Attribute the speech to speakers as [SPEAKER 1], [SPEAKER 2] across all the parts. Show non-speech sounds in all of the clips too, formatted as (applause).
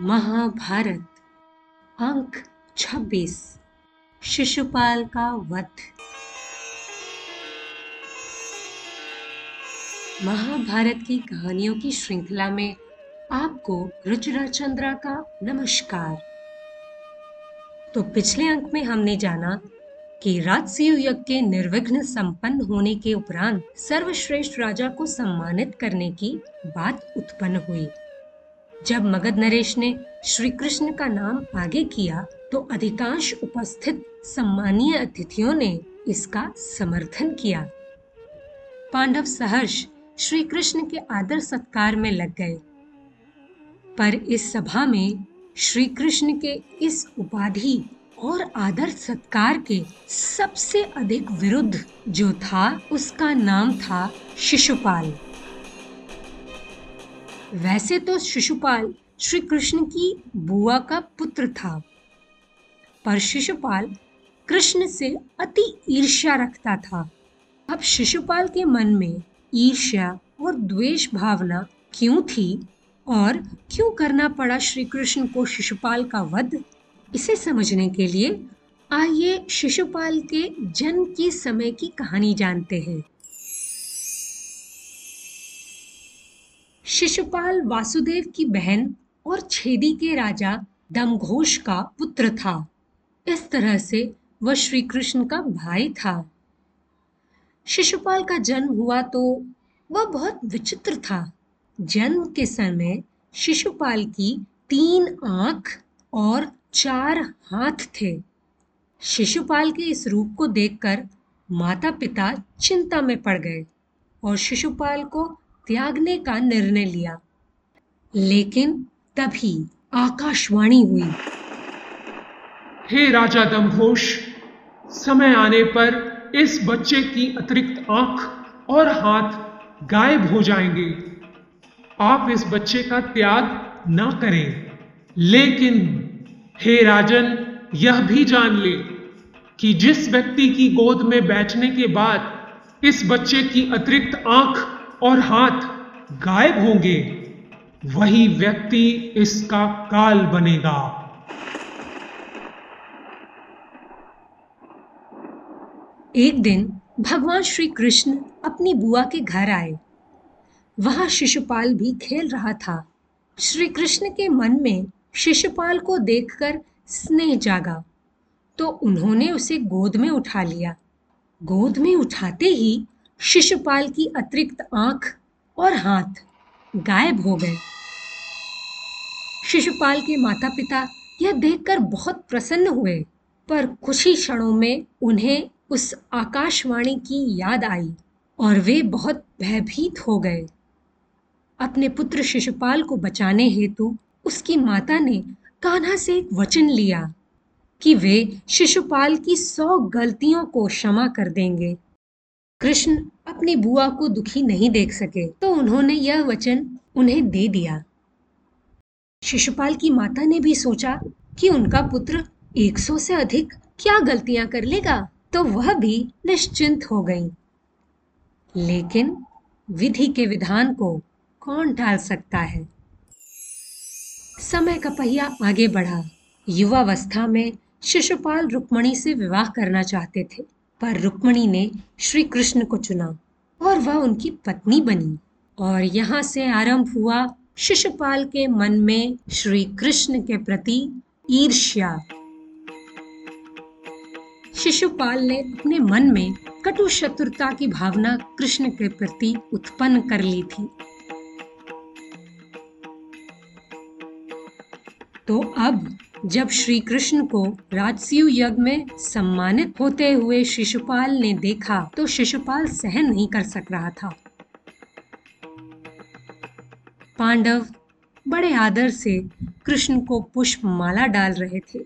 [SPEAKER 1] महाभारत, अंक 26 शिशुपाल का वध। महाभारत की कहानियों की श्रृंखला में आपको रुचिरा चंद्रा का नमस्कार। तो पिछले अंक में हमने जाना कि राजसीय यज्ञ के निर्विघ्न संपन्न होने के उपरांत सर्वश्रेष्ठ राजा को सम्मानित करने की बात उत्पन्न हुई। जब मगध नरेश ने श्री कृष्ण का नाम आगे किया तो अधिकांश उपस्थित सम्मानीय अतिथियों ने इसका समर्थन किया। पांडव सहर्ष श्री कृष्ण के आदर सत्कार में लग गए। पर इस सभा में श्री कृष्ण के इस उपाधि और आदर सत्कार के सबसे अधिक विरुद्ध जो था, उसका नाम था शिशुपाल। वैसे तो शिशुपाल श्री कृष्ण की बुआ का पुत्र था, पर शिशुपाल कृष्ण से अति ईर्ष्या रखता था। अब शिशुपाल के मन में ईर्ष्या और द्वेष भावना क्यों थी और क्यों करना पड़ा श्री कृष्ण को शिशुपाल का वध? इसे समझने के लिए आइए शिशुपाल के जन्म के समय की कहानी जानते हैं। शिशुपाल वासुदेव की बहन और छेदी के राजा दमघोष का पुत्र था। इस तरह से वह श्री कृष्ण का भाई था। शिशुपाल का जन्म हुआ तो वह बहुत विचित्र था। जन्म के समय शिशुपाल की तीन आँख और चार हाथ थे। शिशुपाल के इस रूप को देखकर माता पिता चिंता में पड़ गए और शिशुपाल को त्यागने का निर्णय लिया। लेकिन तभी आकाशवाणी हुई।
[SPEAKER 2] हे राजा दमघोष, समय आने पर इस बच्चे की अतिरिक्त आँख और हाथ गायब हो जाएँगे। आप इस बच्चे का त्याग ना करें। लेकिन हे राजन, यह भी जान ले कि जिस व्यक्ति की गोद में बैठने के बाद इस बच्चे की अतिरिक्त आँख और हाथ गायब होंगे, वही व्यक्ति इसका काल बनेगा।
[SPEAKER 1] एक दिन भगवान श्री कृष्ण अपनी बुआ के घर आए। वहाँ शिशुपाल भी खेल रहा था। श्री कृष्ण के मन में शिशुपाल को देखकर स्नेह जागा तो उन्होंने उसे गोद में उठा लिया। गोद में उठाते ही शिशुपाल की अतिरिक्त आँख और हाथ गायब हो गए। शिशुपाल के माता पिता यह देखकर बहुत प्रसन्न हुए, पर कुछ ही क्षणों में उन्हें उस आकाशवाणी की याद आई और वे बहुत भयभीत हो गए। अपने पुत्र शिशुपाल को बचाने हेतु उसकी माता ने कान्हा से एक वचन लिया कि वे शिशुपाल की सौ गलतियों को क्षमा कर देंगे। कृष्ण अपनी बुआ को दुखी नहीं देख सके तो उन्होंने यह वचन उन्हें दे दिया। शिशुपाल की माता ने भी सोचा कि उनका पुत्र 100 से अधिक क्या गलतियाँ कर लेगा तो वह भी निश्चिंत हो गई। लेकिन विधि के विधान को कौन टाल सकता है? समय का पहिया आगे बढ़ा। युवावस्था में शिशुपाल रुक्मणी से विवाह करना चाहते थे। पर रुक्मणी ने श्री कृष्ण को चुना और वह उनकी पत्नी बनी। और यहाँ से आरंभ हुआ शिशुपाल के मन में श्री कृष्ण के प्रति ईर्ष्या। शिशुपाल ने अपने मन में कटु शत्रुता की भावना कृष्ण के प्रति उत्पन्न कर ली थी। तो अब जब श्री कृष्ण को राजसीय यज्ञ में सम्मानित होते हुए शिशुपाल ने देखा तो शिशुपाल सहन नहीं कर सक रहा था। पांडव बड़े आदर से कृष्ण को पुष्प माला डाल रहे थे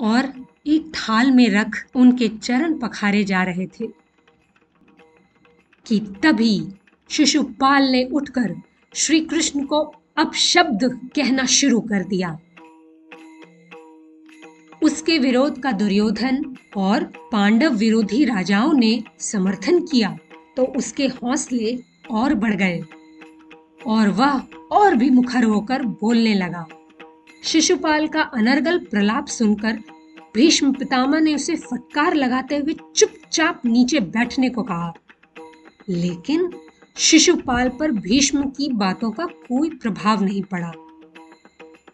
[SPEAKER 1] और एक थाल में रख उनके चरण पखारे जा रहे थे कि तभी शिशुपाल ने उठकर श्री कृष्ण को अपशब्द कहना शुरू कर दिया। उसके विरोध का दुर्योधन और पांडव विरोधी राजाओं ने समर्थन किया तो उसके हौसले और बढ़ गए और वह और भी मुखर होकर बोलने लगा। शिशुपाल का अनर्गल प्रलाप सुनकर भीष्म पितामह ने उसे फटकार लगाते हुए चुपचाप नीचे बैठने को कहा। लेकिन शिशुपाल पर भीष्म की बातों का कोई प्रभाव नहीं पड़ा।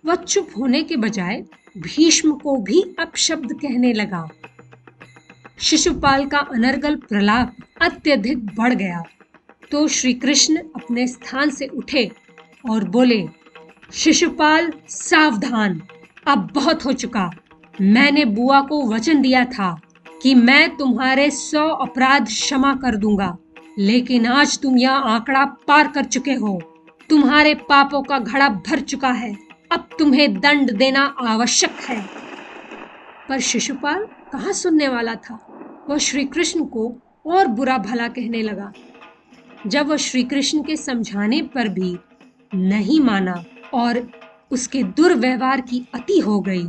[SPEAKER 1] वह चुप होने के बजाय भीष्म को भी अपशब्द कहने लगा। शिशुपाल का अनर्गल प्रलाप अत्यधिक बढ़ गया। तो श्री कृष्ण अपने स्थान से उठे और बोले, शिशुपाल, सावधान, अब बहुत हो चुका। मैंने बुआ को वचन दिया था कि मैं तुम्हारे सौ अपराध क्षमा कर दूँगा, लेकिन आज तुम यह आंकड़ा पार कर चुके हो। तुम्हारे पापों का घड़ा भर चुका है। अब तुम्हें दंड देना आवश्यक है। पर शिशुपाल कहाँ सुनने वाला था? वह श्री कृष्ण को और बुरा भला कहने लगा। जब वह श्री कृष्ण के समझाने पर भी नहीं माना और उसके दुर्व्यवहार की अति हो गई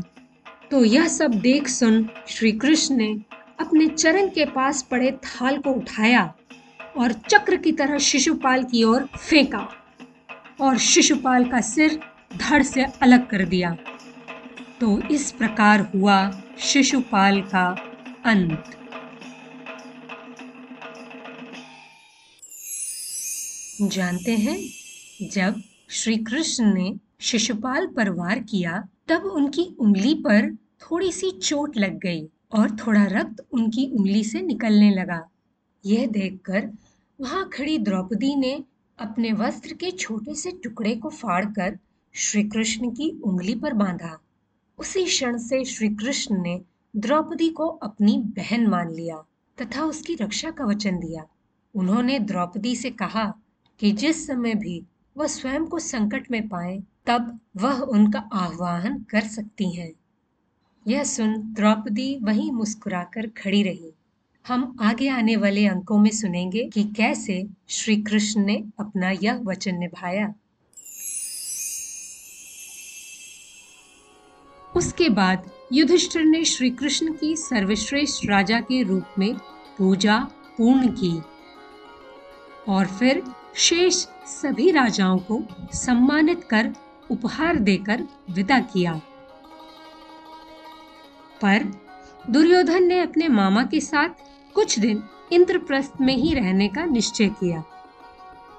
[SPEAKER 1] तो यह सब देख सुन श्री कृष्ण ने अपने चरण के पास पड़े थाल को उठाया और चक्र की तरह शिशुपाल की ओर फेंका और शिशुपाल का सिर धड़ से अलग कर दिया। तो इस प्रकार हुआ शिशुपाल का अंत। जानते हैं, जब श्री कृष्ण ने शिशुपाल पर वार किया, तब उनकी उंगली पर थोड़ी सी चोट लग गई और थोड़ा रक्त उनकी उंगली से निकलने लगा। यह देखकर वहाँ खड़ी द्रौपदी ने अपने वस्त्र के छोटे से टुकड़े को फाड़कर श्री कृष्ण की उंगली पर बांधा। उसी क्षण से श्री कृष्ण ने द्रौपदी को अपनी बहन मान लिया तथा उसकी रक्षा का वचन दिया। उन्होंने द्रौपदी से कहा कि जिस समय भी वह स्वयं को संकट में पाए, तब वह उनका आह्वान कर सकती हैं। यह सुन द्रौपदी वहीं मुस्कुराकर खड़ी रही। हम आगे आने वाले अंकों में सुनेंगे कि कैसे श्री कृष्ण ने अपना यह वचन निभाया। उसके बाद युधिष्ठिर ने श्री कृष्ण की सर्वश्रेष्ठ राजा के रूप में पूजा पूर्ण की और फिर शेष सभी राजाओं को सम्मानित कर उपहार देकर विदा किया। पर दुर्योधन ने अपने मामा के साथ कुछ दिन इंद्रप्रस्थ में ही रहने का निश्चय किया।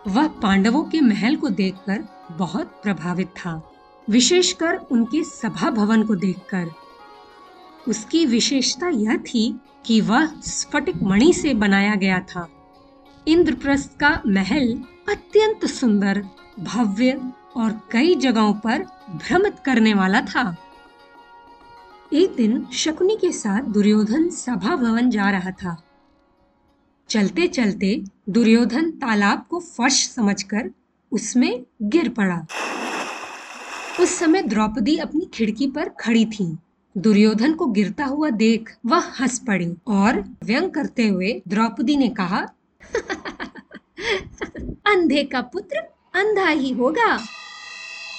[SPEAKER 1] वह पांडवों के महल को देखकर बहुत प्रभावित था। विशेषकर उनके सभा भवन को देखकर। उसकी विशेषता यह थी कि वह स्फटिक मणि से बनाया गया था। इंद्रप्रस्थ का महल अत्यंत सुंदर, भव्य और कई जगहों पर भ्रमित करने वाला था। एक दिन शकुनी के साथ दुर्योधन सभा भवन जा रहा था। चलते चलते दुर्योधन तालाब को फर्श समझकर उसमें गिर पड़ा। उस समय द्रौपदी अपनी खिड़की पर खड़ी थी। दुर्योधन को गिरता हुआ देख वह हंस पड़ी और व्यंग करते हुए द्रौपदी ने कहा, (laughs) अंधे का पुत्र अंधा ही होगा।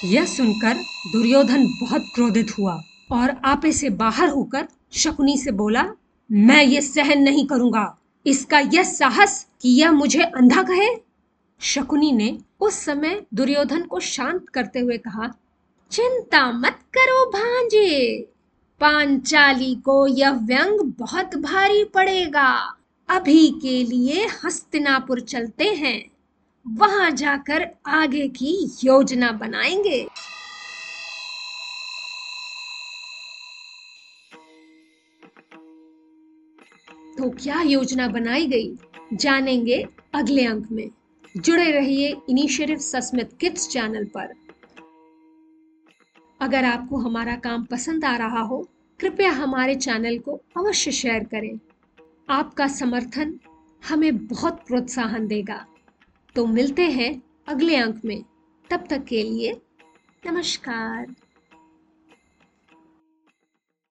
[SPEAKER 1] यह सुनकर दुर्योधन बहुत क्रोधित हुआ और आपे से बाहर होकर शकुनी से बोला, मैं ये सहन नहीं करूँगा। इसका यह साहस कि यह मुझे अंधा कहे? शकुनी ने उस समय दुर्योधन को शांत करते हुए कहा चिंता मत करो भांजे। पांचाली को यह व्यंग बहुत भारी पड़ेगा। अभी के लिए हस्तिनापुर चलते हैं। वहाँ जाकर आगे की योजना बनाएँगे। तो क्या योजना बनाई गई? जानेंगे अगले अंक में। जुड़े रहिए इनिशिएटिव सस्मित किड्स चैनल पर। अगर आपको हमारा काम पसंद आ रहा हो, कृपया हमारे चैनल को अवश्य शेयर करें। आपका समर्थन हमें बहुत प्रोत्साहन देगा। तो मिलते हैं अगले अंक में। तब तक के लिए नमस्कार।